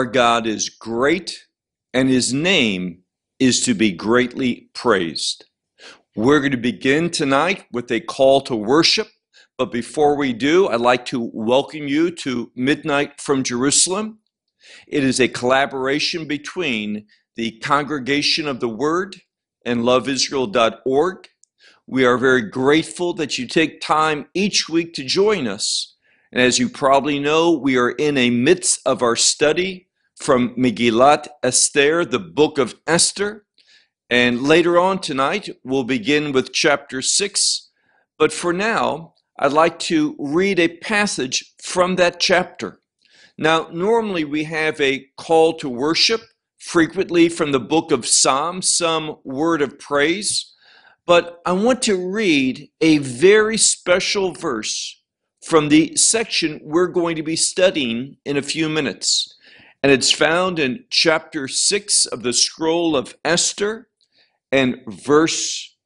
Our God is great, and his name is to be greatly praised. We're going to begin tonight with a call to worship. But before we do, I'd like to welcome you to Midnight from Jerusalem. It is a collaboration between the Congregation of the Word and loveisrael.org. We are very grateful that you take time each week to join us. And as you probably know, we are in a midst of our study from Megillat Esther, the book of Esther. And later on tonight, we'll begin with chapter 6. But for now, I'd like to read a passage from that chapter. Now, normally we have a call to worship, frequently from the book of Psalms, some word of praise. But I want to read a very special verse from the section we're going to be studying in a few minutes. And it's found in chapter 6 of the scroll of Esther and verse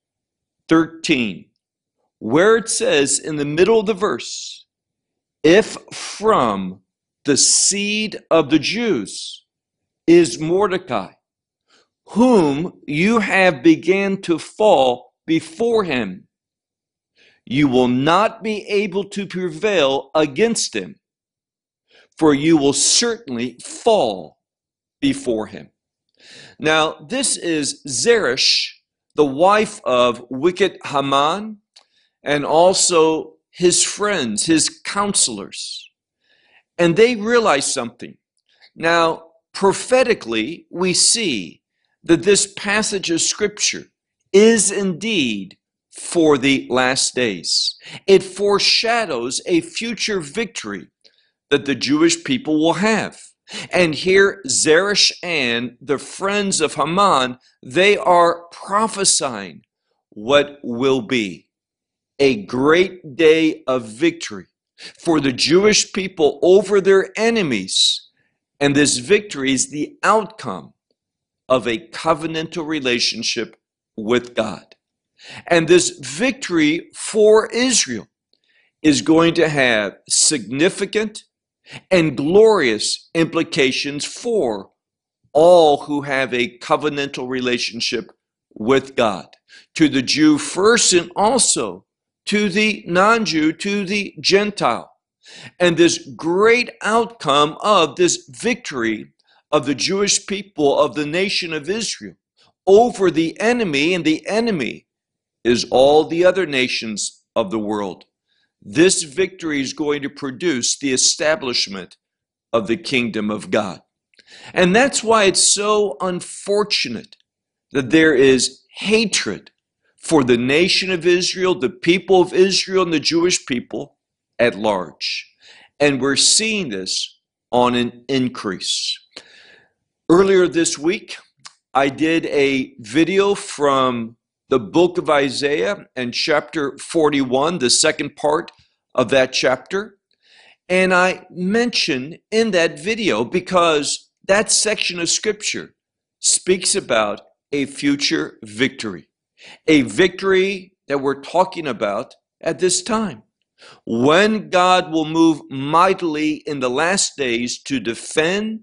13, where it says in the middle of the verse, if from the seed of the Jews is Mordecai, whom you have began to fall before him. You will not be able to prevail against him, for you will certainly fall before him. Now, this is Zeresh, the wife of wicked Haman, and also his friends, his counselors. And they realize something. Now, prophetically, we see that this passage of scripture is indeed for the last days. It foreshadows a future victory that the Jewish people will have. And here, Zeresh and the friends of Haman, they are prophesying what will be a great day of victory for the Jewish people over their enemies. And this victory is the outcome of a covenantal relationship with God. And this victory for Israel is going to have significant and glorious implications for all who have a covenantal relationship with God. To the Jew first, and also to the non Jew, to the Gentile. And this great outcome of this victory of the Jewish people of the nation of Israel over the enemy, and the enemy is all the other nations of the world. This victory is going to produce the establishment of the kingdom of God. And that's why it's so unfortunate that there is hatred for the nation of Israel, the people of Israel, and the Jewish people at large. And we're seeing this on an increase. Earlier this week, I did a video from the book of Isaiah and chapter 41, the second part of that chapter. And I mention in that video because that section of scripture speaks about a future victory, a victory that we're talking about at this time. When God will move mightily in the last days to defend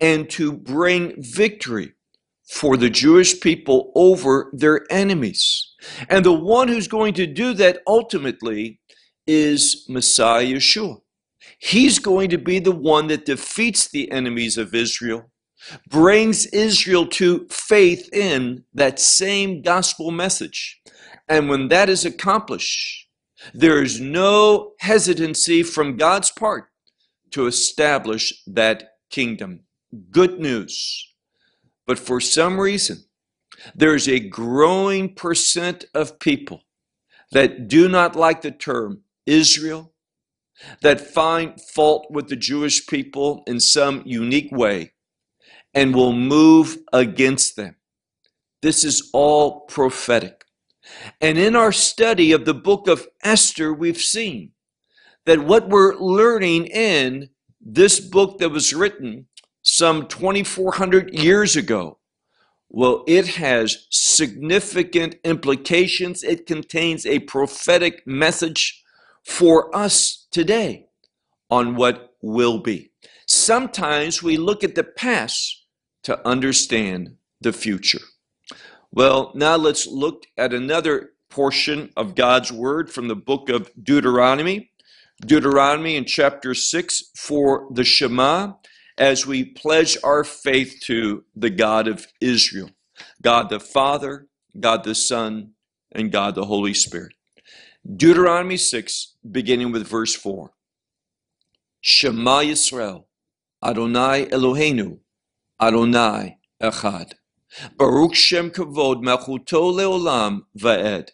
and to bring victory for the Jewish people over their enemies. And the one who's going to do that ultimately is Messiah Yeshua. He's going to be the one that defeats the enemies of Israel, brings Israel to faith in that same gospel message. And when that is accomplished, there is no hesitancy from God's part to establish that kingdom. Good news. But for some reason, there's a growing percent of people that do not like the term Israel, that find fault with the Jewish people in some unique way, and will move against them. This is all prophetic. And in our study of the book of Esther, we've seen that what we're learning in this book that was written some 2,400 years ago. Well, it has significant implications. It contains a prophetic message for us today on what will be. sometimes we look at the past to understand the future. Well, now let's look at another portion of God's word from the book of Deuteronomy. Deuteronomy in chapter 6 for the Shema as we pledge our faith to the God of Israel God the Father, God the Son, and God the Holy Spirit. Deuteronomy 6, beginning with verse 4. Shema Yisrael, Adonai Eloheinu, Adonai Echad. Baruch Shem Kavod Melchuto Leolam Vaed.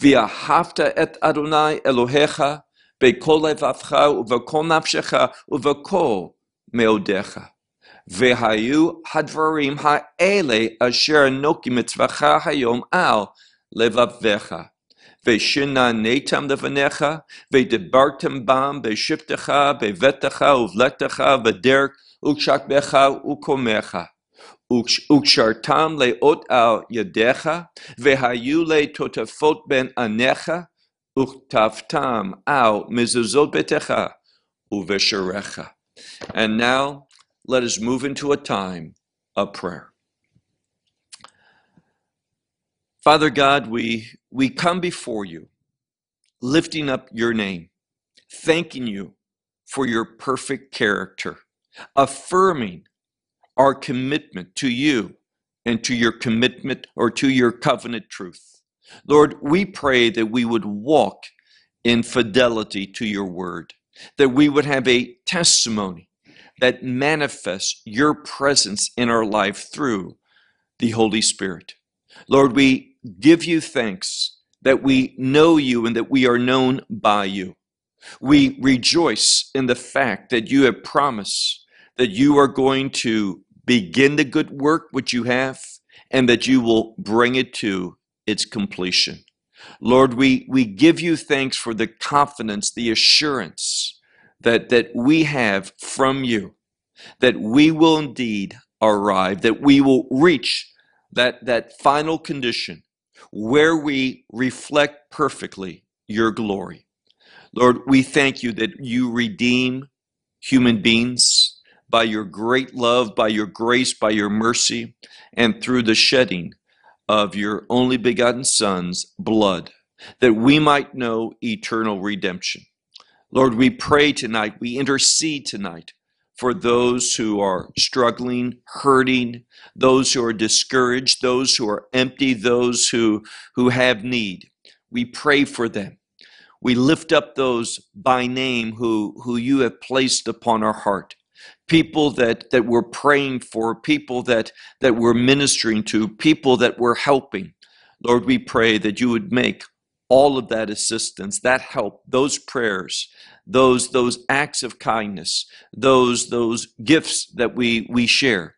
V'ahavta et Adonai Elohecha, Bekol Levavcha, Uvekol Nafshecha, Uvekol מאודיך. והיו הדברים האלה אשר אנוכי מצווך היום על לבביך. ושננתם לבניך, ודיברתם בם בשבתך, בביתך ובלתך, בדרך וקשקבך וקומך. וקשרתם לאות על ידיך, והיו לתותפות בין עניך, וכתבתם על מזוזות ביתך ובשעריך. And now let us move into a time of prayer. Father God, we, we come before you, lifting up your name, thanking you for your perfect character, affirming our commitment to you and to your commitment or to your covenant truth. Lord, we pray that we would walk in fidelity to your word, that we would have a testimony that manifests your presence in our life through the Holy Spirit. Lord, we give you thanks that we know you and that we are known by you. We rejoice in the fact that you have promised that you are going to begin the good work which you have and that you will bring it to its completion. Lord, we, we give you thanks for the confidence, the assurance that, that we have from you, that we will indeed arrive, that we will reach that, that final condition where we reflect perfectly your glory. Lord, we thank you that you redeem human beings by your great love, by your grace, by your mercy, and through the shedding of your only begotten Son's blood, that we might know eternal redemption. Lord, we pray tonight, we intercede tonight for those who are struggling, hurting, those who are discouraged, those who are empty, those who, who have need. We pray for them. We lift up those by name who, who you have placed upon our heart. People that, that we're praying for, people that, that we're ministering to, people that we're helping. Lord, we pray that you would make all of that assistance, that help, those prayers, those those acts of kindness, those those gifts that we we share,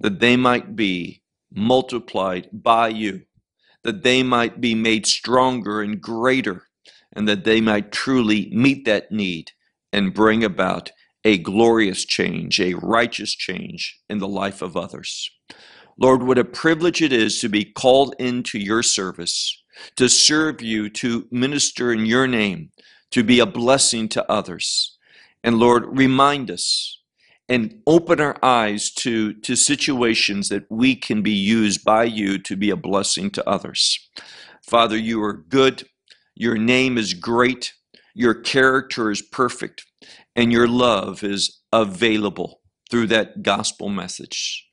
that they might be multiplied by you, that they might be made stronger and greater, and that they might truly meet that need and bring about a glorious change, a righteous change in the life of others. Lord, what a privilege it is to be called into your service to serve you, to minister in your name, to be a blessing to others. And Lord, remind us and open our eyes to, to situations that we can be used by you to be a blessing to others. Father, you are good. Your name is great. Your character is perfect. And your love is available through that gospel message.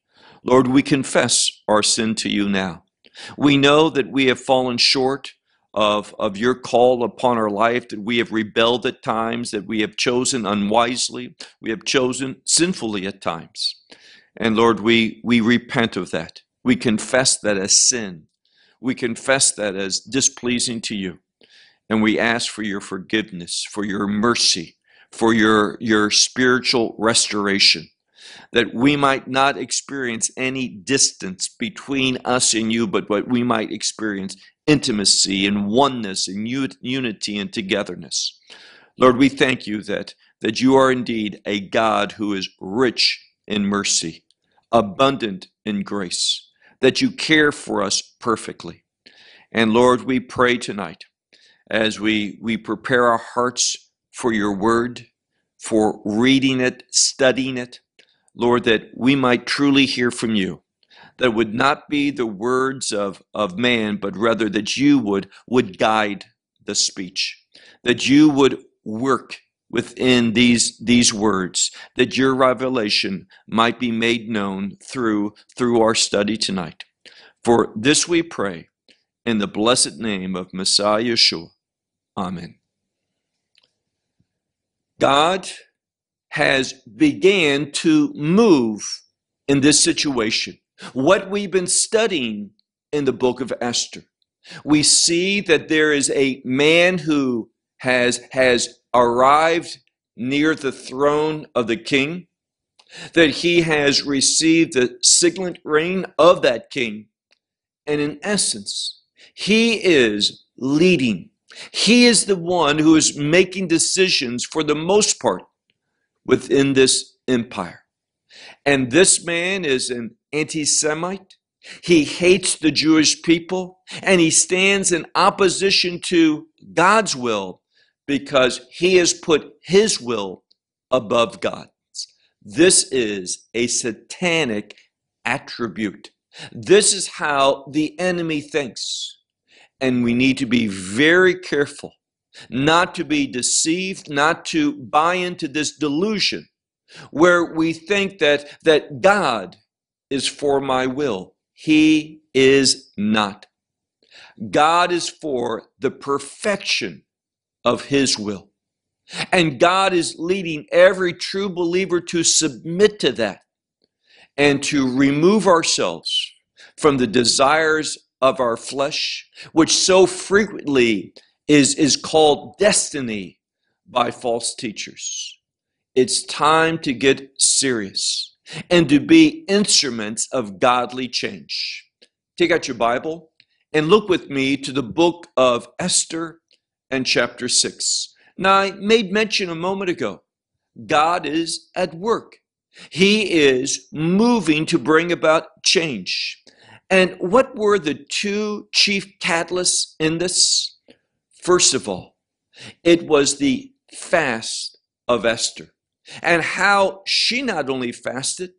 Lord, we confess our sin to you now. We know that we have fallen short of, of your call upon our life, that we have rebelled at times, that we have chosen unwisely, we have chosen sinfully at times. And Lord, we, we repent of that. We confess that as sin. We confess that as displeasing to you. And we ask for your forgiveness, for your mercy, for your, your spiritual restoration that we might not experience any distance between us and you, but what we might experience intimacy and oneness and unity and togetherness. Lord, we thank you that, that you are indeed a God who is rich in mercy, abundant in grace, that you care for us perfectly. And Lord, we pray tonight as we, we prepare our hearts for your word, for reading it, studying it. Lord, that we might truly hear from you. That would not be the words of, of man, but rather that you would, would guide the speech, that you would work within these, these words, that your revelation might be made known through, through our study tonight. For this we pray in the blessed name of Messiah Yeshua. Amen. God has began to move in this situation. What we've been studying in the book of Esther, we see that there is a man who has, has arrived near the throne of the king, that he has received the signet ring of that king. And in essence, he is leading. He is the one who is making decisions for the most part within this empire. And this man is an anti Semite. He hates the Jewish people and he stands in opposition to God's will because he has put his will above God's. This is a satanic attribute. This is how the enemy thinks. And we need to be very careful not to be deceived, not to buy into this delusion where we think that, that God is for my will. He is not. God is for the perfection of His will. And God is leading every true believer to submit to that and to remove ourselves from the desires of our flesh, which so frequently is, is called destiny by false teachers. It's time to get serious and to be instruments of godly change. Take out your Bible and look with me to the book of Esther and chapter 6. Now, I made mention a moment ago God is at work, He is moving to bring about change. And what were the two chief catalysts in this? First of all, it was the fast of Esther and how she not only fasted,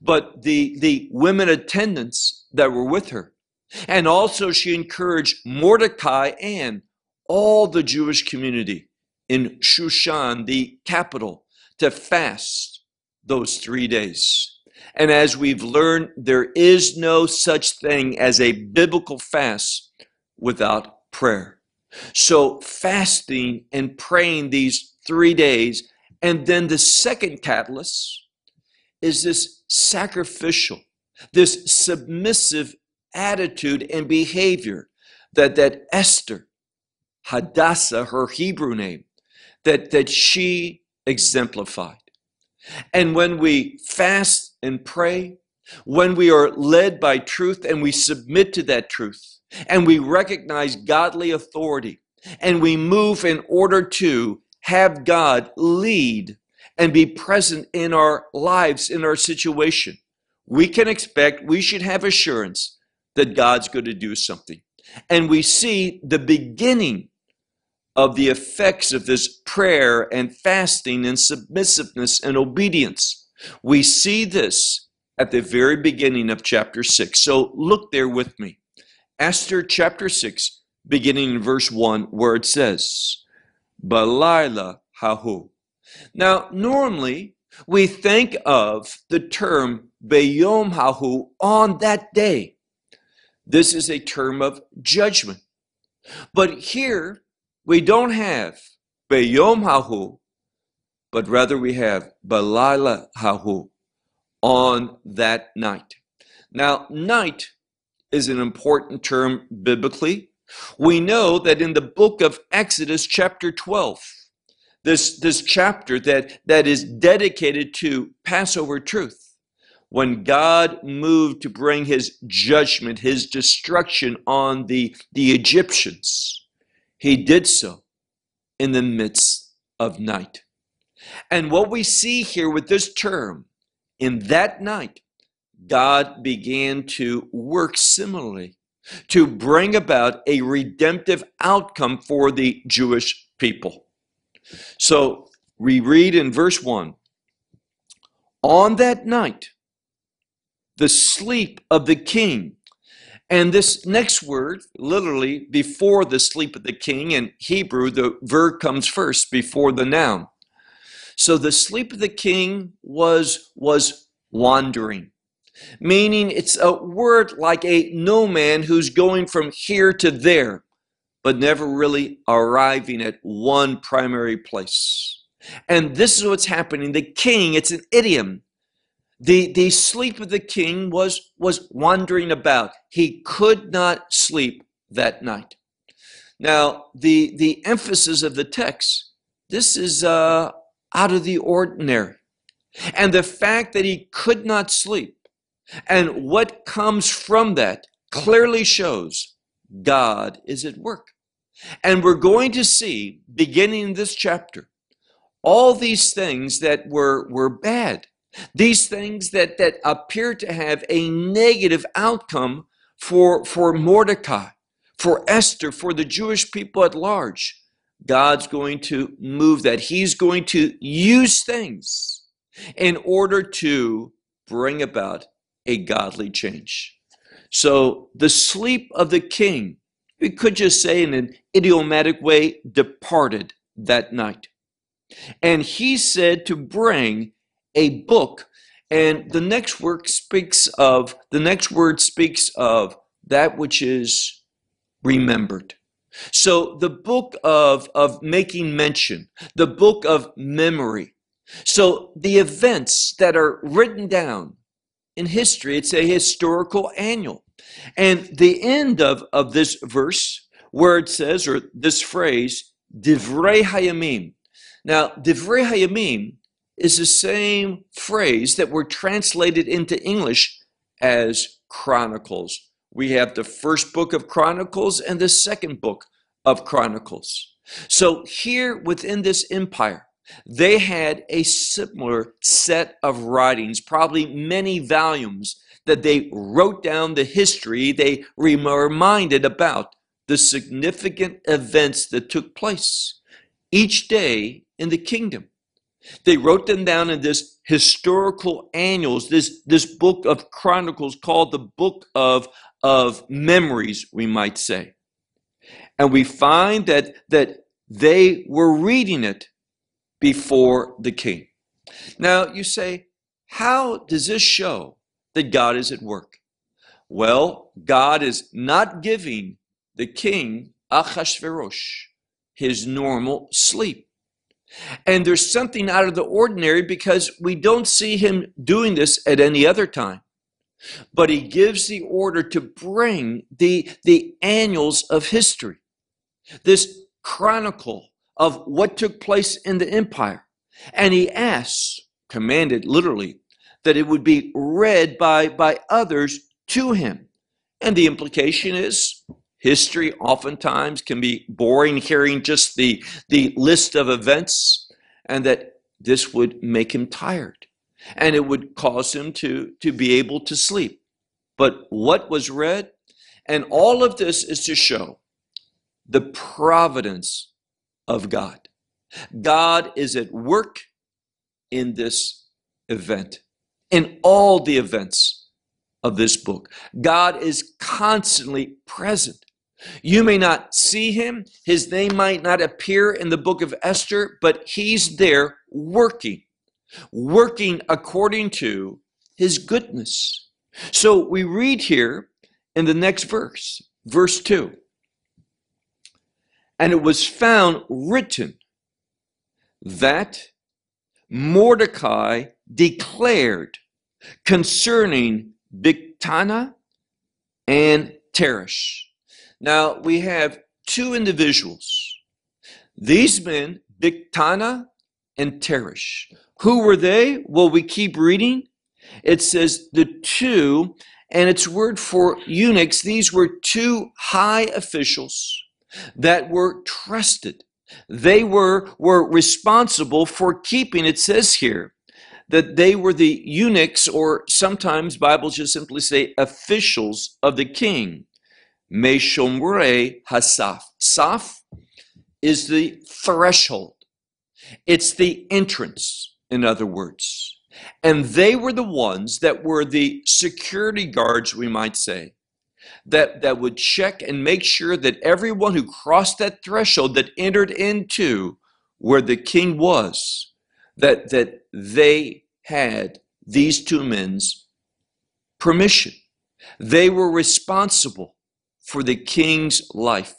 but the, the women attendants that were with her. And also, she encouraged Mordecai and all the Jewish community in Shushan, the capital, to fast those three days. And as we've learned, there is no such thing as a biblical fast without prayer. So, fasting and praying these three days. And then the second catalyst is this sacrificial, this submissive attitude and behavior that, that Esther, Hadassah, her Hebrew name, that, that she exemplified. And when we fast and pray, when we are led by truth and we submit to that truth, and we recognize godly authority and we move in order to have God lead and be present in our lives, in our situation, we can expect, we should have assurance that God's going to do something. And we see the beginning of the effects of this prayer and fasting and submissiveness and obedience. We see this at the very beginning of chapter 6. So look there with me. Esther chapter 6, beginning in verse 1, where it says, Balila Hahu. Now, normally we think of the term Beyom Hahu on that day. This is a term of judgment. But here we don't have Beyom Hahu, but rather we have Balila Hahu on that night. Now, night is an important term biblically. We know that in the book of Exodus, chapter 12, this, this chapter that, that is dedicated to Passover truth, when God moved to bring his judgment, his destruction on the, the Egyptians, he did so in the midst of night. And what we see here with this term, in that night, God began to work similarly to bring about a redemptive outcome for the Jewish people. So we read in verse 1 On that night, the sleep of the king. And this next word, literally before the sleep of the king, in Hebrew, the verb comes first before the noun. So the sleep of the king was, was wandering, meaning it's a word like a no man who's going from here to there, but never really arriving at one primary place. And this is what's happening. The king, it's an idiom. The, the sleep of the king was, was wandering about. He could not sleep that night. Now, the, the emphasis of the text, this is uh, out of the ordinary. And the fact that he could not sleep and what comes from that clearly shows God is at work. And we're going to see, beginning this chapter, all these things that were, were bad, these things that, that appear to have a negative outcome for, for Mordecai, for Esther, for the Jewish people at large. God's going to move that. He's going to use things in order to bring about a godly change. So the sleep of the king, we could just say in an idiomatic way, departed that night. And he said to bring a book. And the next word speaks of the next word speaks of that which is remembered. So the book of, of making mention, the book of memory. So the events that are written down in history, it's a historical annual. And the end of, of this verse, where it says, or this phrase, Divrei Hayamim. Now, Divrei Hayamim is the same phrase that were translated into English as Chronicles we have the first book of Chronicles and the second book of Chronicles. So, here within this empire, they had a similar set of writings, probably many volumes, that they wrote down the history, they reminded about the significant events that took place each day in the kingdom. They wrote them down in this historical annuals, this, this book of chronicles called the book of, of memories, we might say. And we find that, that they were reading it before the king. Now, you say, how does this show that God is at work? Well, God is not giving the king Achashverosh his normal sleep. And there's something out of the ordinary because we don't see him doing this at any other time. But he gives the order to bring the, the annals of history, this chronicle of what took place in the empire. And he asks, commanded literally, that it would be read by, by others to him. And the implication is history oftentimes can be boring hearing just the, the list of events and that this would make him tired and it would cause him to, to be able to sleep. But what was read? And all of this is to show the providence of God. God is at work in this event, in all the events of this book. God is constantly present. You may not see him, his name might not appear in the book of Esther, but he's there working, working according to his goodness. So we read here in the next verse, verse 2. And it was found written that Mordecai declared concerning Bigthana and Teresh now we have two individuals. These men, Bigthana and Teresh. Who were they? Well, we keep reading. It says the two, and its word for eunuchs, these were two high officials that were trusted. They were, were responsible for keeping, it says here, that they were the eunuchs, or sometimes Bibles just simply say officials of the king. Meshomre Hasaf. Saf is the threshold. It's the entrance, in other words. And they were the ones that were the security guards, we might say, that, that would check and make sure that everyone who crossed that threshold that entered into where the king was, that, that they had these two men's permission. They were responsible for the king's life.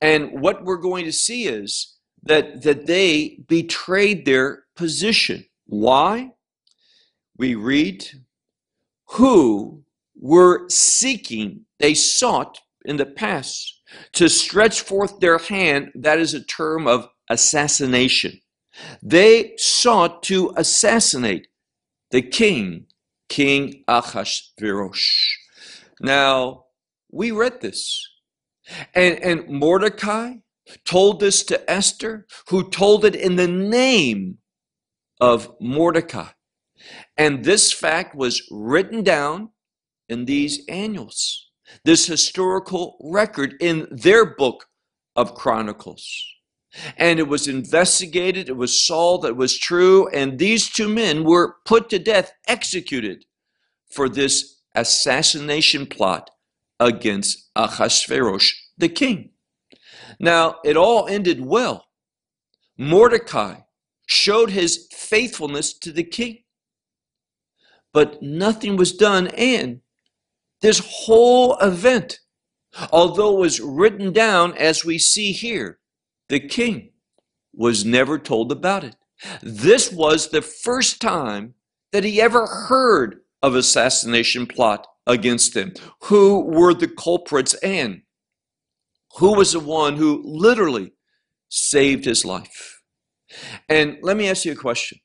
And what we're going to see is that, that they betrayed their position. Why? We read, who were seeking, they sought in the past to stretch forth their hand. That is a term of assassination. They sought to assassinate the king, King Ahasuerus. Now, we read this. And, and Mordecai told this to Esther, who told it in the name of Mordecai. And this fact was written down in these annuals, this historical record in their book of Chronicles. And it was investigated, it was solved, it was true, and these two men were put to death, executed for this assassination plot against Ahasuerus, the king. Now, it all ended well. Mordecai showed his faithfulness to the king, but nothing was done. And this whole event, although it was written down as we see here, the king was never told about it. This was the first time that he ever heard of assassination plot against him. Who were the culprits and who was the one who literally saved his life? And let me ask you a question.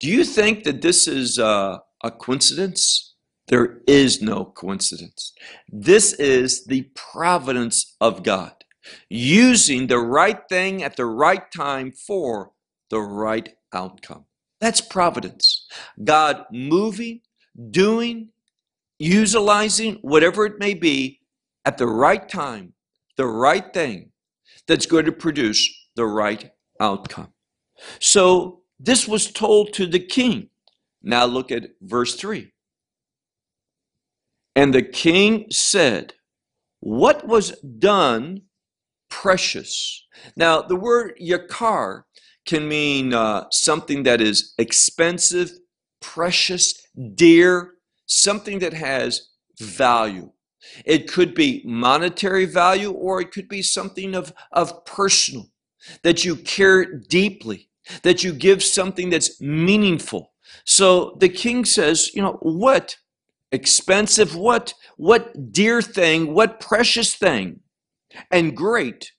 Do you think that this is uh, a coincidence? There is no coincidence. This is the providence of God, using the right thing at the right time for the right outcome. That's providence. God moving, doing, utilizing whatever it may be at the right time the right thing that's going to produce the right outcome. So this was told to the king. Now look at verse 3. And the king said, What was done precious? Now, the word yakar can mean uh, something that is expensive, precious, dear, something that has value. It could be monetary value or it could be something of, of personal, that you care deeply, that you give something that's meaningful. So the king says, you know, what expensive, what, what dear thing, what precious thing and great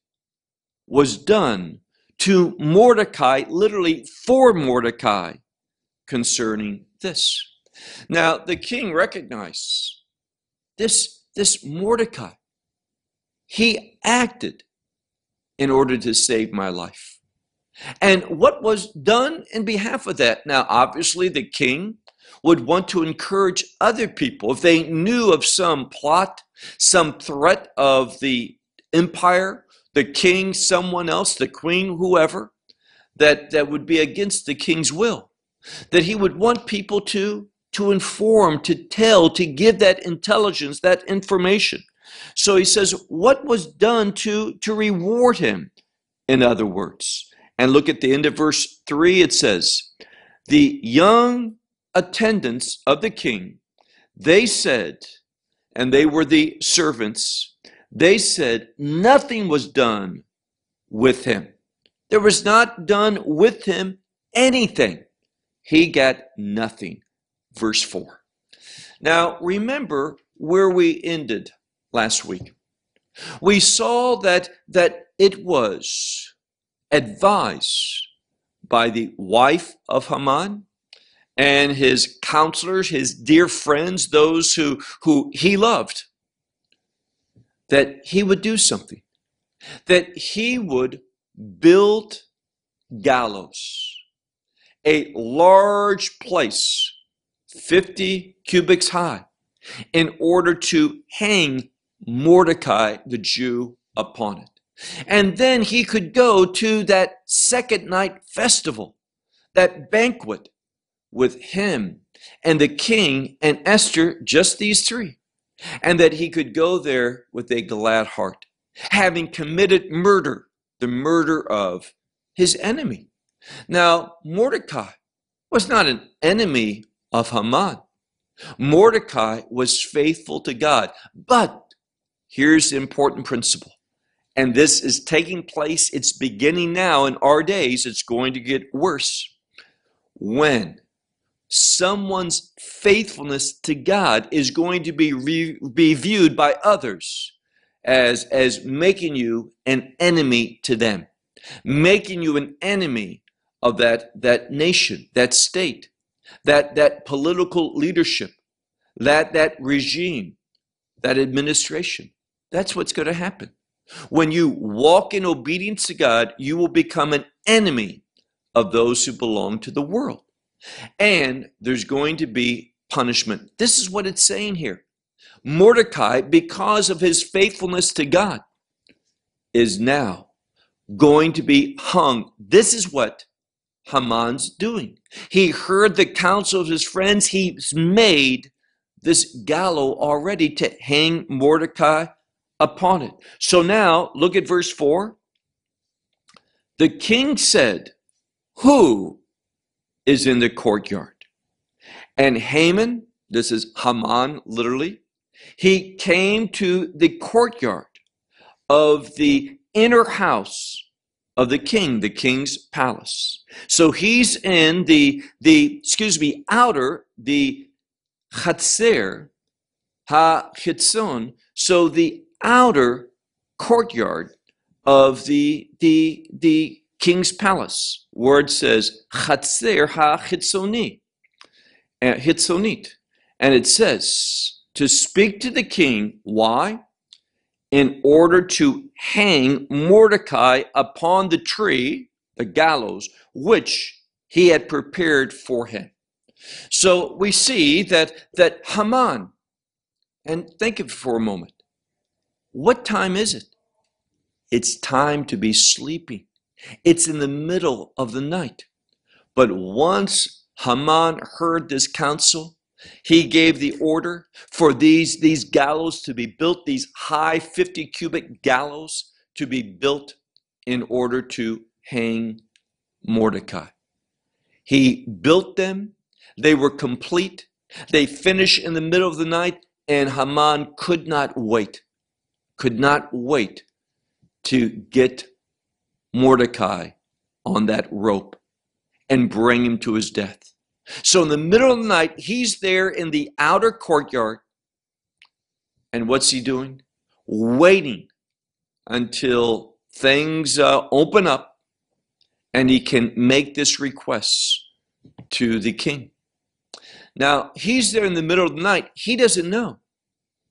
was done to Mordecai, literally for Mordecai, concerning this. Now, the king recognized this this Mordecai, he acted in order to save my life. And what was done in behalf of that? Now, obviously, the king would want to encourage other people if they knew of some plot, some threat of the empire, the king, someone else, the queen, whoever, that, that would be against the king's will, that he would want people to to inform, to tell, to give that intelligence, that information. So he says, what was done to, to reward him? In other words, and look at the end of verse 3, it says, The young attendants of the king, they said, and they were the servants, they said, nothing was done with him. There was not done with him anything. He got nothing verse 4. Now, remember where we ended last week. We saw that, that it was advised by the wife of Haman and his counselors, his dear friends, those who, who he loved, that he would do something, that he would build gallows, a large place 50 cubits high, in order to hang Mordecai the Jew upon it. And then he could go to that second night festival, that banquet with him and the king and Esther, just these three. And that he could go there with a glad heart, having committed murder, the murder of his enemy. Now, Mordecai was not an enemy of Haman. Mordecai was faithful to God. But here's the important principle. And this is taking place, it's beginning now in our days, it's going to get worse. When someone's faithfulness to God is going to be, re- be viewed by others as, as making you an enemy to them, making you an enemy of that, that nation, that state, that, that political leadership, that, that regime, that administration. That's what's going to happen. When you walk in obedience to God, you will become an enemy of those who belong to the world. And there's going to be punishment. This is what it's saying here. Mordecai, because of his faithfulness to God, is now going to be hung. This is what Haman's doing. He heard the counsel of his friends. He's made this gallows already to hang Mordecai upon it. So now look at verse 4. The king said, Who is in the courtyard? And Haman, this is Haman literally, he came to the courtyard of the inner house of the king, the king's palace. So he's in the, the excuse me, outer, the chatzer, ha-chitzon, so the outer courtyard of the, the, the king's palace. Word says, Chatzer ha-chitzoni, uh, hitzonit. And it says, to speak to the king, why? In order to hang Mordecai upon the tree, the gallows, which he had prepared for him. So we see that, that Haman, and think of it for a moment, what time is it? It's time to be sleeping. It's in the middle of the night. But once Haman heard this counsel, he gave the order for these, these gallows to be built, these high 50 cubit gallows to be built in order to hang Mordecai. He built them, they were complete, they finished in the middle of the night, and Haman could not wait could not wait to get Mordecai on that rope and bring him to his death. So in the middle of the night, he's there in the outer courtyard. And what's he doing? Waiting until things uh, open up and he can make this request to the king. Now, he's there in the middle of the night. He doesn't know.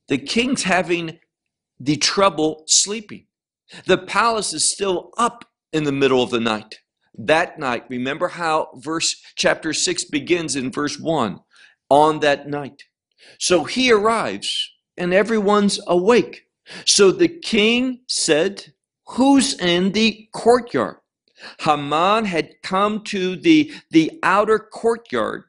The king's having the trouble sleeping. The palace is still up in the middle of the night. That night, remember how verse chapter 6 begins in verse 1 on that night. So he arrives and everyone's awake. So the king said, Who's in the courtyard? Haman had come to the, the outer courtyard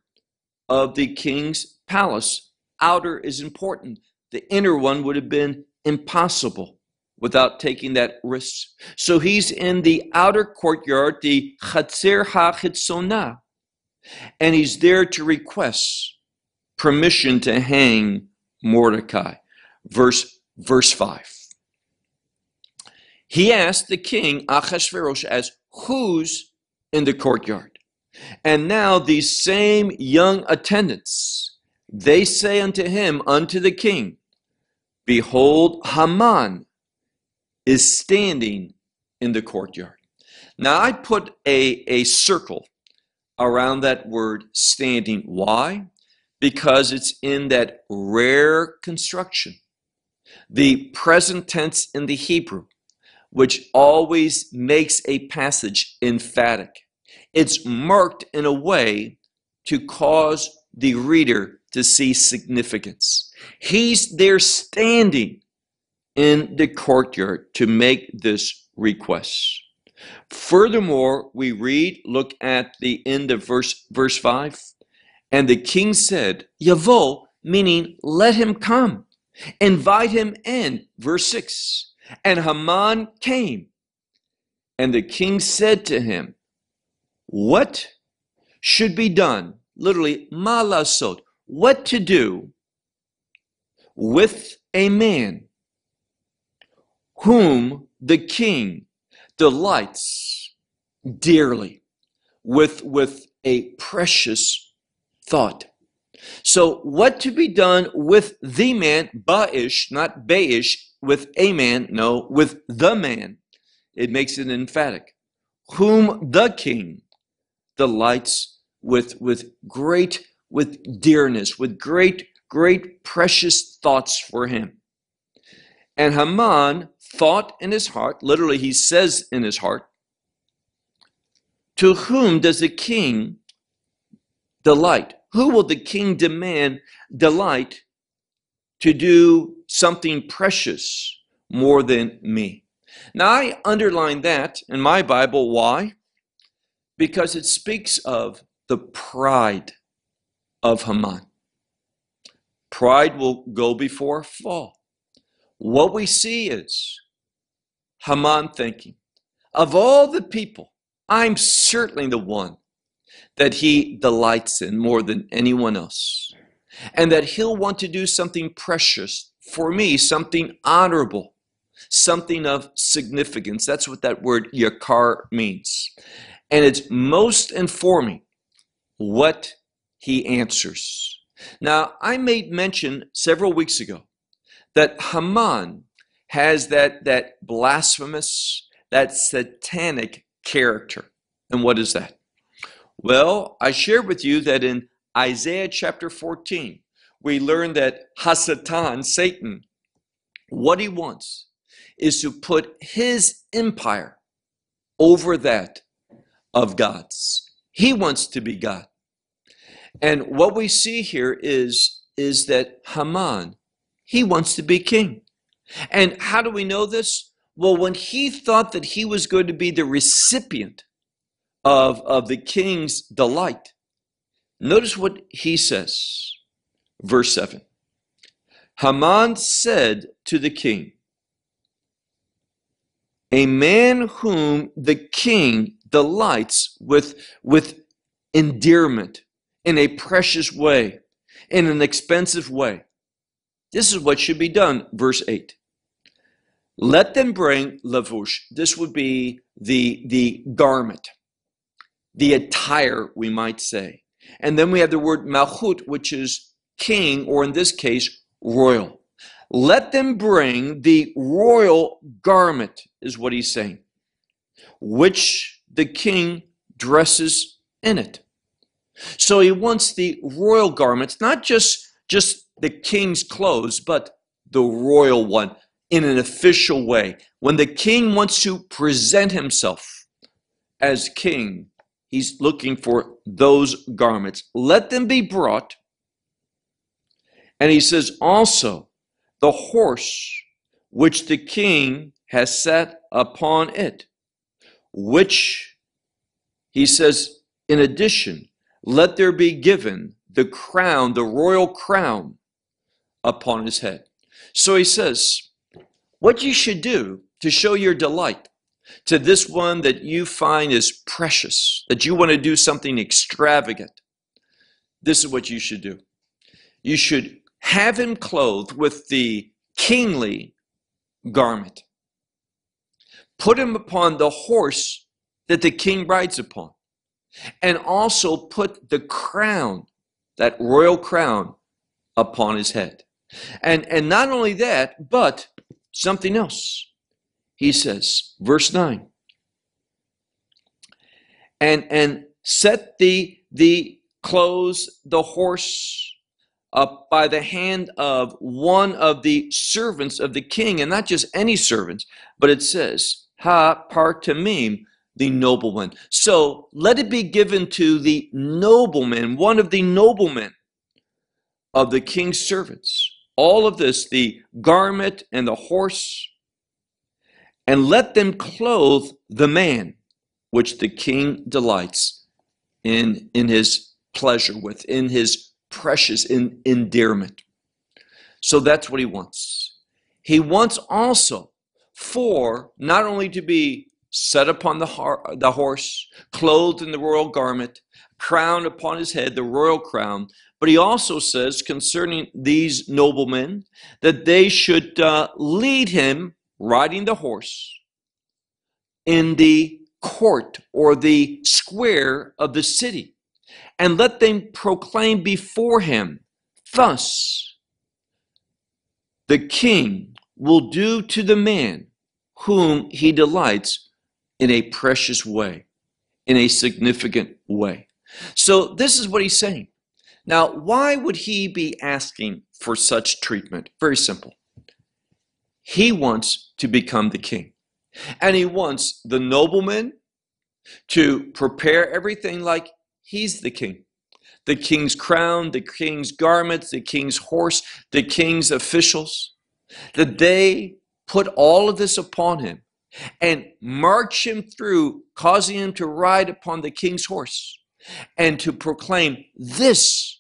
of the king's palace. Outer is important. The inner one would have been impossible without taking that risk. So he's in the outer courtyard, the Chatzer HaChitzonah, and he's there to request permission to hang Mordecai. Verse, verse 5. He asked the king Achashverosh as who's in the courtyard. And now these same young attendants, they say unto him, unto the king, Behold, Haman is standing in the courtyard. Now, I put a, a circle around that word standing. Why? Because it's in that rare construction, the present tense in the Hebrew, which always makes a passage emphatic. It's marked in a way to cause the reader to see significance. He's there standing in the courtyard to make this request. Furthermore, we read, look at the end of verse verse 5. And the king said, Yavo, meaning let him come. Invite him in. Verse 6. And Haman came. And the king said to him, What should be done? Literally, malasot. What to do with a man whom the king delights dearly with, with a precious thought. So, what to be done with the man, ba'ish, not ba'ish, with a man, no, with the man. It makes it emphatic. Whom the king delights with, with great, with dearness, with great, great precious thoughts for him. And Haman thought in his heart, literally, he says in his heart, To whom does the king delight? Who will the king demand delight to do something precious more than me? Now, I underline that in my Bible. Why? Because it speaks of the pride of Haman. Pride will go before fall. What we see is Haman thinking, of all the people, I'm certainly the one that he delights in more than anyone else. And that he'll want to do something precious for me, something honorable, something of significance. That's what that word yakar means. And it's most informing what he answers. Now, I made mention several weeks ago that Haman has that, that blasphemous, that satanic character. And what is that? Well, I shared with you that in Isaiah chapter 14, we learn that Hasatan, Satan, what he wants is to put his empire over that of God's. He wants to be God. And what we see here is, is that Haman, he wants to be king. And how do we know this? Well, when he thought that he was going to be the recipient of, of the king's delight, notice what he says. Verse 7 Haman said to the king, A man whom the king delights with, with endearment in a precious way, in an expensive way this is what should be done. Verse 8. Let them bring lavush. This would be the, the garment, the attire, we might say. And then we have the word malchut, which is king, or in this case, royal. Let them bring the royal garment, is what he's saying, which the king dresses in it. So he wants the royal garments, not just, just the king's clothes, but the royal one in an official way. When the king wants to present himself as king, he's looking for those garments. Let them be brought. And he says also, the horse which the king has set upon it, which he says, in addition, let there be given the crown, the royal crown upon his head. So he says, What you should do to show your delight to this one that you find is precious, that you want to do something extravagant, this is what you should do. You should have him clothed with the kingly garment. Put him upon the horse that the king rides upon. And also put the crown, that royal crown, upon his head. And, and not only that, but something else. He says, verse 9, and, and set the, the clothes, the horse, up by the hand of one of the servants of the king, and not just any servants, but it says, Ha partamim, the nobleman. So let it be given to the nobleman, one of the noblemen of the king's servants all of this, the garment and the horse, and let them clothe the man which the king delights in in his pleasure with, in his precious in, endearment. So that's what he wants. He wants also for not only to be set upon the, har- the horse, clothed in the royal garment, crown upon his head, the royal crown, but he also says concerning these noblemen that they should uh, lead him riding the horse in the court or the square of the city and let them proclaim before him, Thus the king will do to the man whom he delights in a precious way, in a significant way. So, this is what he's saying. Now, why would he be asking for such treatment? Very simple. He wants to become the king, and he wants the nobleman to prepare everything like he's the king. The king's crown, the king's garments, the king's horse, the king's officials, that they put all of this upon him and march him through, causing him to ride upon the king's horse and to proclaim, This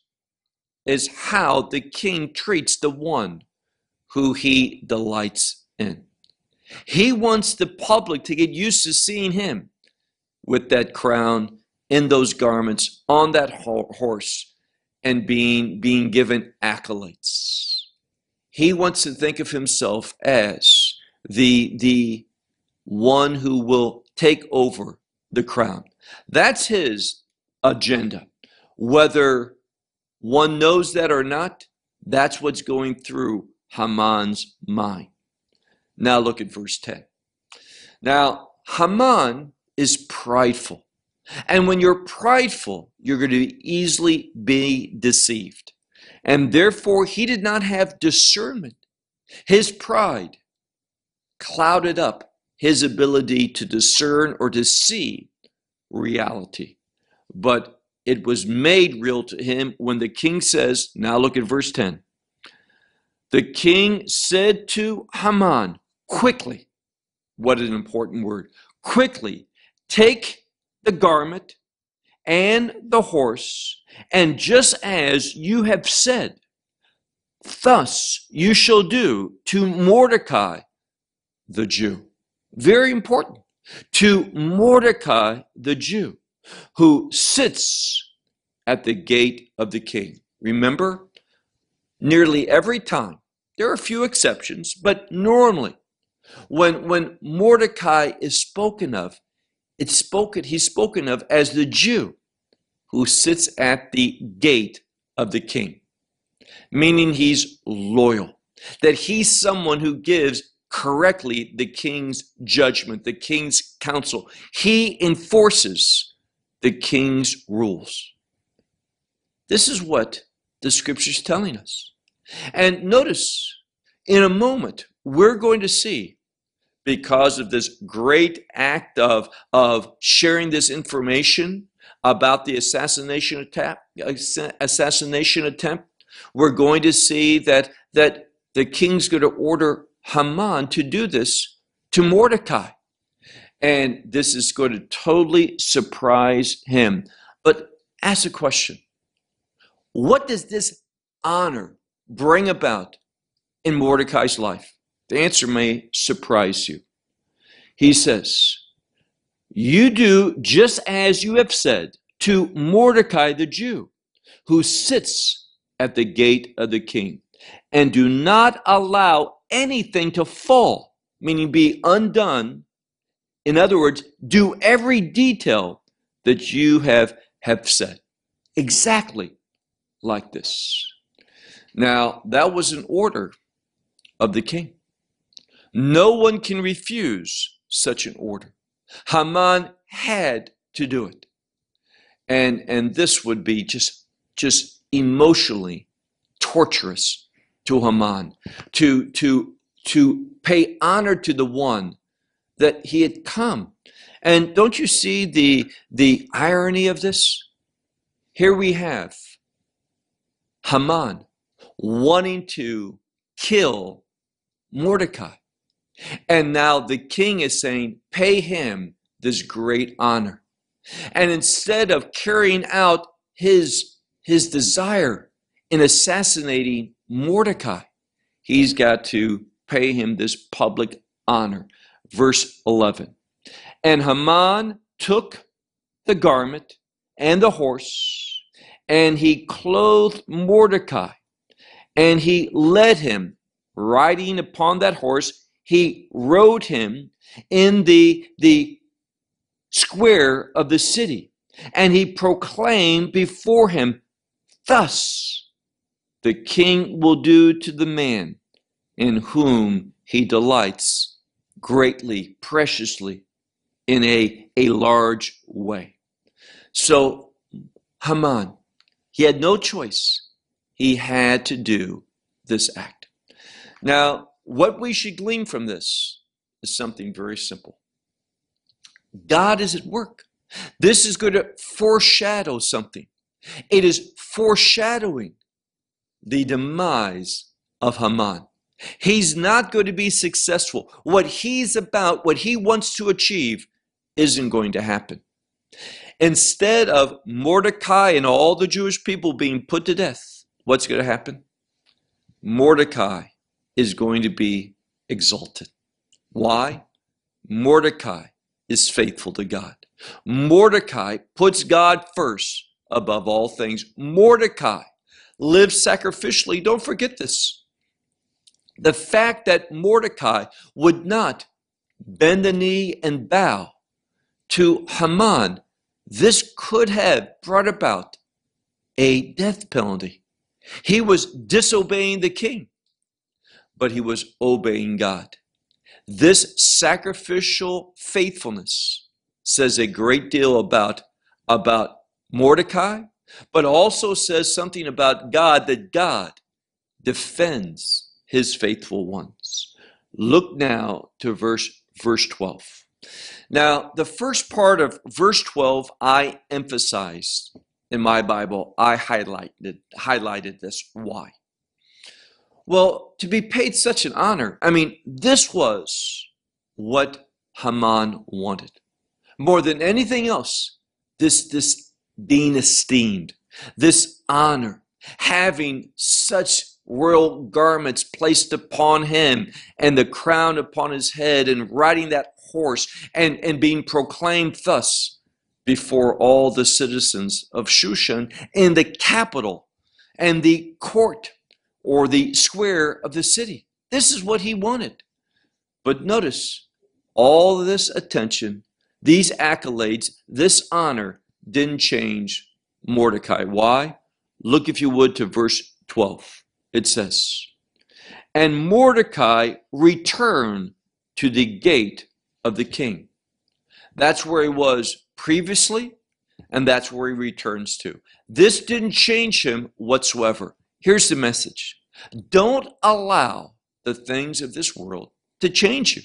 is how the king treats the one who he delights in. He wants the public to get used to seeing him with that crown, in those garments, on that horse, and being, being given accolades. He wants to think of himself as the, the one who will take over the crown. That's his agenda. Whether one knows that or not, that's what's going through Haman's mind. Now look at verse 10. Now, Haman is prideful. And when you're prideful, you're going to easily be deceived. And therefore, he did not have discernment. His pride clouded up his ability to discern or to see reality. But it was made real to him when the king says, now look at verse 10. The king said to Haman, quickly, what an important word, quickly take the garment and the horse, and just as you have said, thus you shall do to Mordecai the Jew. Very important. To Mordecai the Jew, who sits at the gate of the king. Remember, nearly every time, there are a few exceptions, but normally, when, when Mordecai is spoken of, it's spoken, he's spoken of as the Jew who sits at the gate of the king, meaning he's loyal, that he's someone who gives correctly the king's judgment, the king's counsel. He enforces the king's rules. This is what the scripture's telling us. And notice, in a moment, we're going to see because of this great act of, of sharing this information about the assassination attempt, assassination attempt, we're going to see that, that the king's going to order Haman to do this to Mordecai. And this is going to totally surprise him. But ask a question What does this honor bring about in Mordecai's life? The answer may surprise you. He says, You do just as you have said to Mordecai the Jew, who sits at the gate of the king, and do not allow anything to fall, meaning be undone. In other words, do every detail that you have, have said. Exactly like this. Now, that was an order of the king. No one can refuse such an order. Haman had to do it. And, and this would be just, just emotionally torturous to Haman, to, to, to pay honor to the one that he had come. And don't you see the, the irony of this? Here we have Haman wanting to kill Mordecai. And now the king is saying, pay him this great honor. And instead of carrying out his, his desire in assassinating Mordecai, he's got to pay him this public honor. Verse 11. And Haman took the garment and the horse, and he clothed Mordecai, and he led him riding upon that horse. He rode him in the, the square of the city, and he proclaimed before him, Thus the king will do to the man in whom he delights greatly, preciously, in a, a large way. So Haman, he had no choice. He had to do this act. Now, what we should glean from this is something very simple. God is at work. This is going to foreshadow something. It is foreshadowing the demise of Haman. He's not going to be successful. What he's about, what he wants to achieve, isn't going to happen. Instead of Mordecai and all the Jewish people being put to death, what's going to happen? Mordecai is going to be exalted. Why? Mordecai is faithful to God. Mordecai puts God first above all things. Mordecai lives sacrificially. Don't forget this. The fact that Mordecai would not bend the knee and bow to Haman, this could have brought about a death penalty. He was disobeying the king, but he was obeying God. This sacrificial faithfulness says a great deal about, about Mordecai, but also says something about God that God defends his faithful ones. Look now to verse verse 12. Now, the first part of verse 12 I emphasized in my Bible. I highlighted highlighted this why? Well, to be paid such an honor, I mean, this was what Haman wanted. More than anything else, this, this being esteemed, this honor, having such royal garments placed upon him and the crown upon his head and riding that horse and, and being proclaimed thus before all the citizens of Shushan in the capital and the court or the square of the city. This is what he wanted. But notice, all this attention, these accolades, this honor didn't change Mordecai. Why? Look, if you would, to verse 12. It says, And Mordecai returned to the gate of the king. That's where he was previously, and that's where he returns to. This didn't change him whatsoever. Here's the message don't allow the things of this world to change you.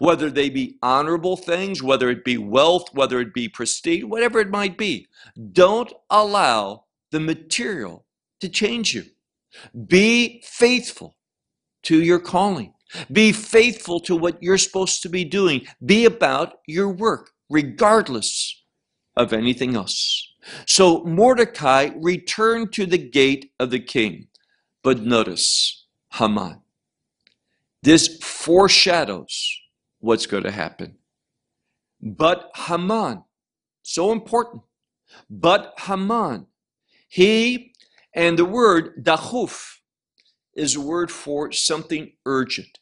Whether they be honorable things, whether it be wealth, whether it be prestige, whatever it might be, don't allow the material to change you. Be faithful to your calling. Be faithful to what you're supposed to be doing. Be about your work, regardless of anything else. So Mordecai returned to the gate of the king. But notice Haman. This foreshadows what's going to happen. But Haman, so important. But Haman, he, and the word dachuf is a word for something urgent.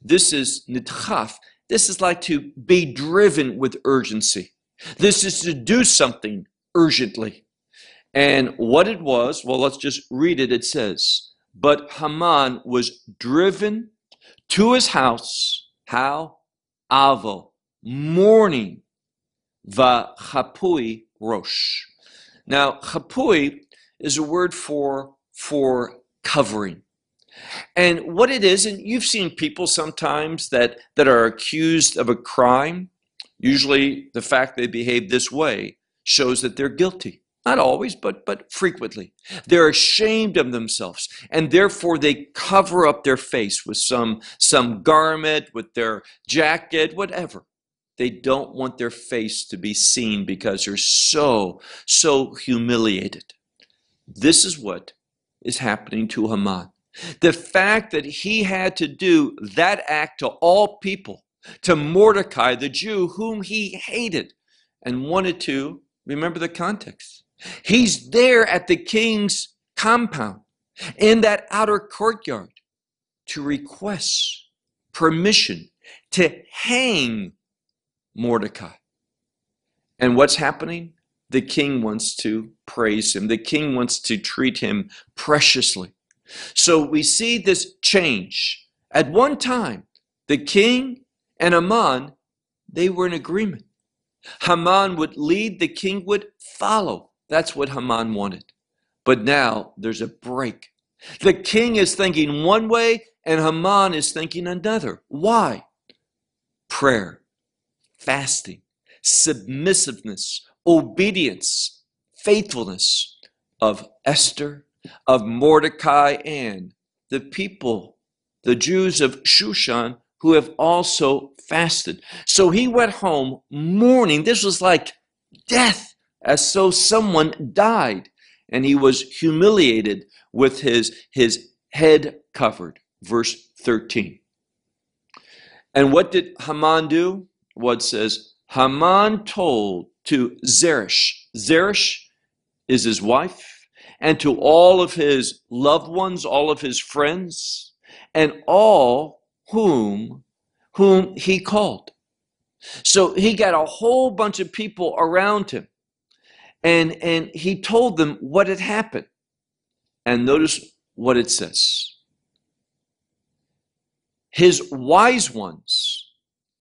This is nidchaf. This is like to be driven with urgency. This is to do something urgently. And what it was, well, let's just read it. It says, But Haman was driven to his house. How? Avo, mourning. Va chapui rosh. Now, chapui is a word for, for covering. And what it is, and you've seen people sometimes that, that are accused of a crime, usually the fact they behave this way shows that they're guilty. Not always, but, but frequently. They're ashamed of themselves, and therefore they cover up their face with some, some garment, with their jacket, whatever. They don't want their face to be seen because they're so, so humiliated. This is what is happening to Haman. The fact that he had to do that act to all people, to Mordecai, the Jew whom he hated and wanted to, remember the context. He's there at the king's compound in that outer courtyard to request permission to hang Mordecai. And what's happening? The king wants to praise him. The king wants to treat him preciously. So we see this change. At one time, the king and Haman, they were in agreement. Haman would lead, the king would follow. That's what Haman wanted. But now there's a break. The king is thinking one way and Haman is thinking another. Why? Prayer, fasting, submissiveness, obedience, faithfulness of Esther, of Mordecai, and the people, the Jews of Shushan, who have also fasted. So he went home mourning. This was like death, as though someone died. And he was humiliated with his, his head covered. Verse 13. And what did Haman do? What says, Haman told to Zeresh. Zeresh is his wife, and to all of his loved ones, all of his friends, and all whom whom he called. So he got a whole bunch of people around him. And and he told them what had happened. And notice what it says. His wise ones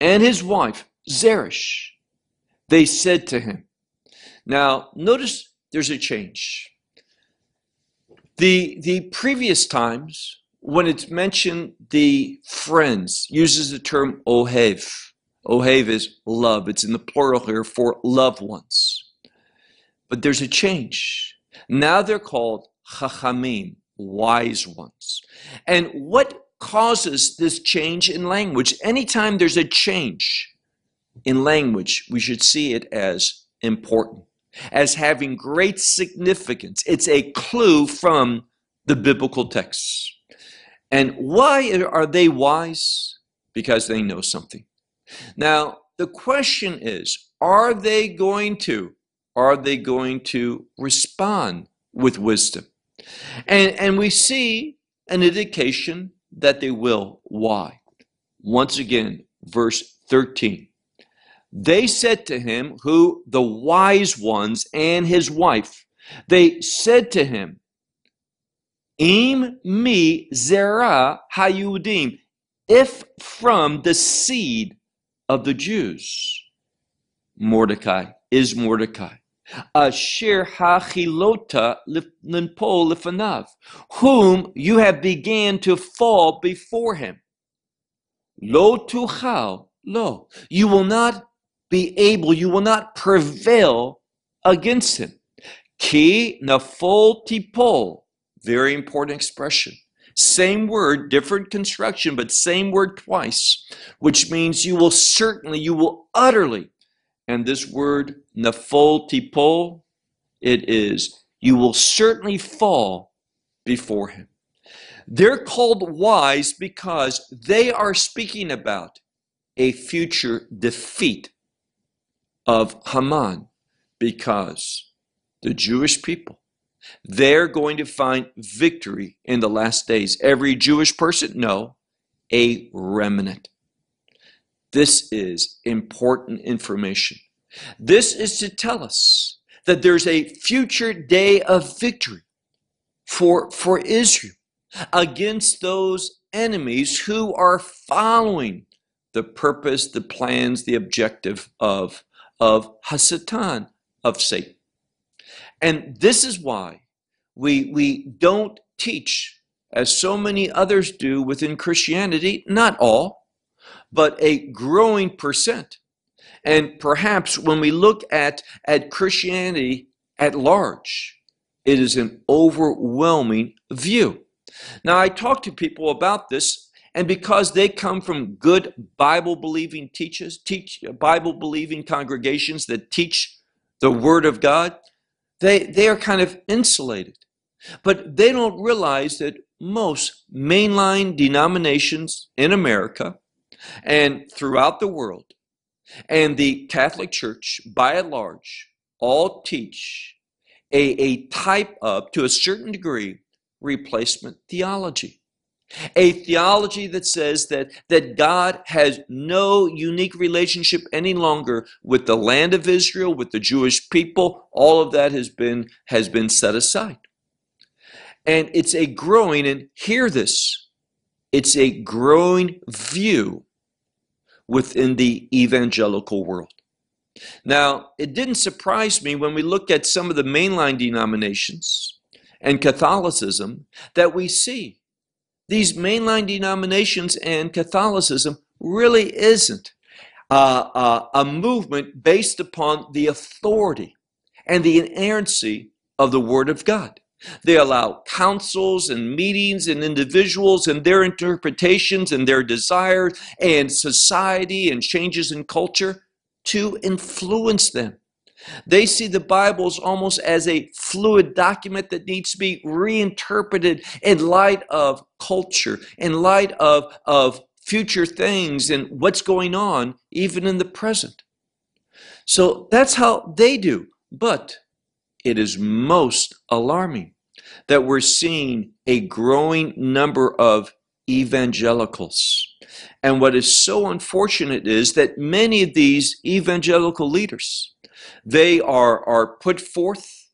and his wife Zeresh they said to him. Now, notice there's a change. The, the previous times, when it's mentioned the friends, uses the term ohev. Ohev is love. It's in the plural here for loved ones. But there's a change. Now they're called chachamim, wise ones. And what causes this change in language? Anytime there's a change, in language, we should see it as important, as having great significance. It's a clue from the biblical texts. And why are they wise? Because they know something. Now, the question is, are they going to are they going to respond with wisdom? And and we see an indication that they will. Why? Once again, verse 13. They said to him, who the wise ones and his wife, they said to him, Im mi zera hayudim, if from the seed of the Jews. Mordecai is Mordecai. Asher hachilota linpo lifanav, whom you have began to fall before him. Lo tuchal, lo, you will not be able, you will not prevail against him. Ki nafol tipol, very important expression. Same word, different construction, but same word twice, which means you will certainly, you will utterly. And this word nafol tipol, it is you will certainly fall before him. They're called wise because they are speaking about a future defeat of Haman because the Jewish people, they're going to find victory in the last days. Every Jewish person? No, a remnant. This is important information. This is to tell us that there's a future day of victory for, for Israel against those enemies who are following the purpose, the plans, the objective of of Hasatan, of Satan. And this is why we, we don't teach, as so many others do within Christianity, not all, but a growing percent. And perhaps when we look at, at Christianity at large, it is an overwhelming view. Now, I talk to people about this, and because they come from good Bible believing teachers, teach Bible believing congregations that teach the Word of God, they, they are kind of insulated. But they don't realize that most mainline denominations in America and throughout the world, and the Catholic Church by and large, all teach a, a type of, to a certain degree, replacement theology. A theology that says that, that God has no unique relationship any longer with the land of Israel, with the Jewish people. All of that has been, has been set aside. And it's a growing, and hear this, it's a growing view within the evangelical world. Now, it didn't surprise me when we look at some of the mainline denominations and Catholicism that we see these mainline denominations and Catholicism really isn't uh, uh, a movement based upon the authority and the inerrancy of the Word of God. They allow councils and meetings and individuals and their interpretations and their desires and society and changes in culture to influence them. They see the Bibles almost as a fluid document that needs to be reinterpreted in light of culture, in light of, of future things and what's going on, even in the present. So that's how they do. But it is most alarming that we're seeing a growing number of evangelicals. And what is so unfortunate is that many of these evangelical leaders, they are, are put forth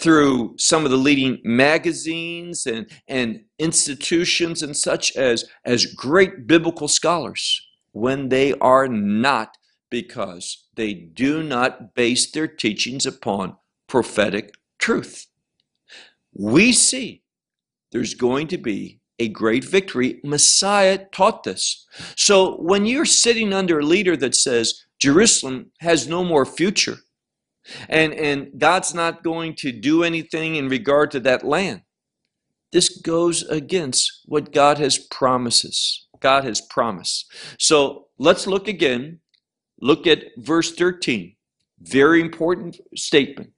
through some of the leading magazines and, and institutions and such as, as great biblical scholars when they are not because they do not base their teachings upon prophetic truth. We see there's going to be a great victory. Messiah taught this. So when you're sitting under a leader that says Jerusalem has no more future and, and God's not going to do anything in regard to that land, this goes against what God has promises. God has promised. So let's look again. Look at verse 13. Very important statement.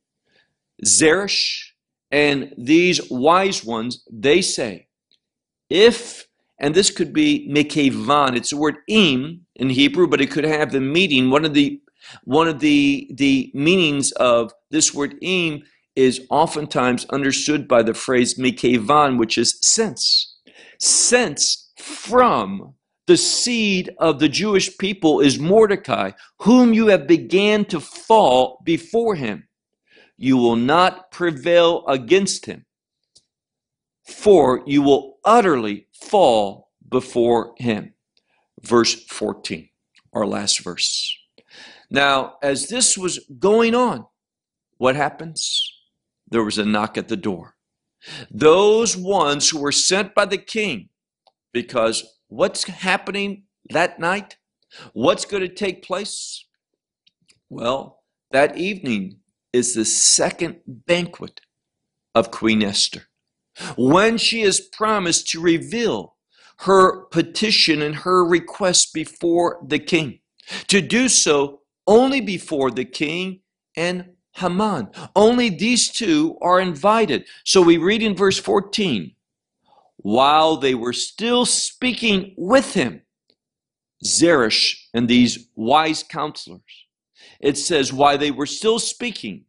Zeresh and these wise ones, they say, if, and this could be mekevan, it's the word im in Hebrew, but it could have the meaning. One of the one of the the meanings of this word im is oftentimes understood by the phrase mekevan, which is sense. Sense from the seed of the Jewish people is Mordecai, whom you have began to fall before him. You will not prevail against him for you will utterly fall before him. Verse 14, our last verse. Now, as this was going on, what happens? There was a knock at the door. Those ones who were sent by the king, because what's happening that night? What's going to take place? Well, that evening is the second banquet of Queen Esther when she is promised to reveal her petition and her request before the king. To do so only before the king and Haman. Only these two are invited. So we read in verse 14 while they were still speaking with him, Zeresh and these wise counselors, it says, while they were still speaking,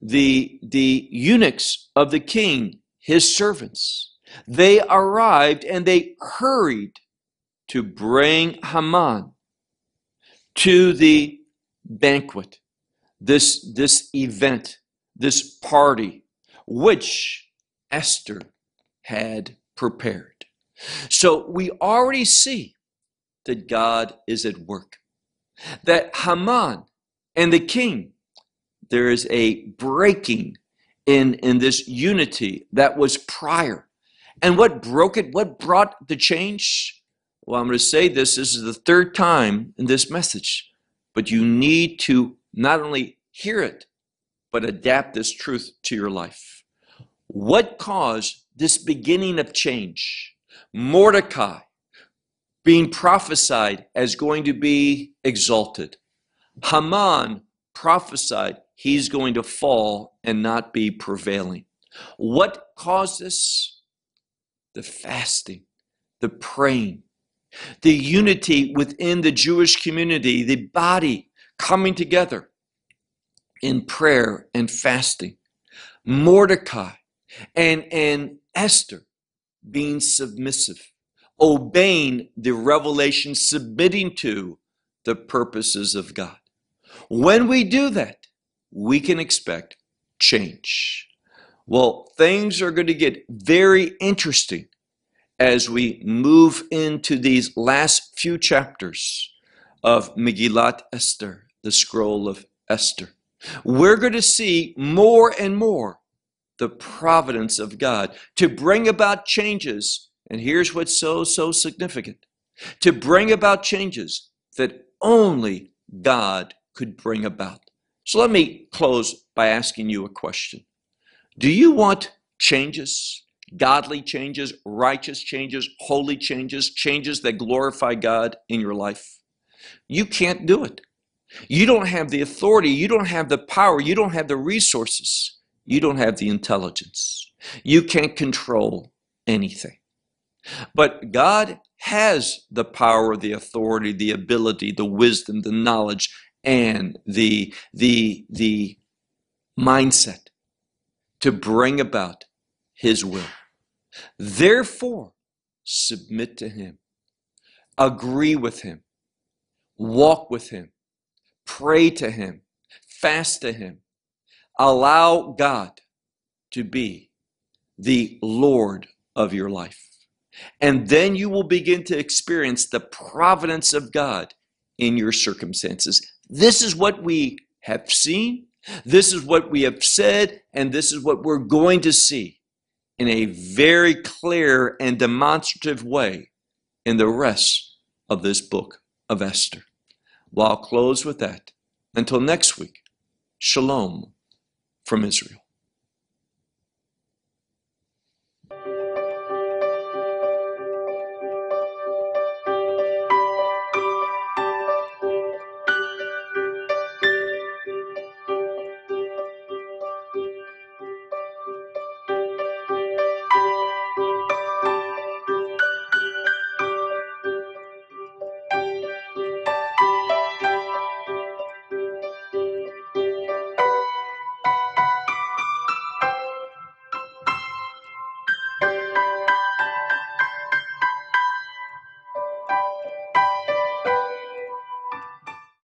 the, the eunuchs of the king his servants. They arrived and they hurried to bring Haman to the banquet, this, this event, this party, which Esther had prepared. So we already see that God is at work. That Haman and the king, there is a breaking in, in this unity that was prior. And what broke it? What brought the change? Well, I'm going to say this. This is the third time in this message, but you need to not only hear it, but adapt this truth to your life. What caused this beginning of change? Mordecai being prophesied as going to be exalted. Haman prophesied he's going to fall and not be prevailing. What caused this? The fasting, the praying, the unity within the Jewish community, the body coming together in prayer and fasting. Mordecai and, and Esther being submissive, obeying the revelation, submitting to the purposes of God. When we do that, we can expect change. Well, things are going to get very interesting as we move into these last few chapters of Megillat Esther, the scroll of Esther. We're going to see more and more the providence of God to bring about changes. And here's what's so, so significant to bring about changes that only God could bring about. So let me close by asking you a question Do you want changes? Godly changes, righteous changes, holy changes, changes that glorify God in your life. You can't do it. You don't have the authority, you don't have the power, you don't have the resources, you don't have the intelligence. You can't control anything. But God has the power, the authority, the ability, the wisdom, the knowledge, and the, the, the mindset to bring about His will. Therefore, submit to Him, agree with Him, walk with Him, pray to Him, fast to Him. Allow God to be the Lord of your life. And then you will begin to experience the providence of God in your circumstances. This is what we have seen, this is what we have said, and this is what we're going to see in a very clear and demonstrative way in the rest of this book of Esther. Well, I'll close with that. Until next week, shalom from Israel.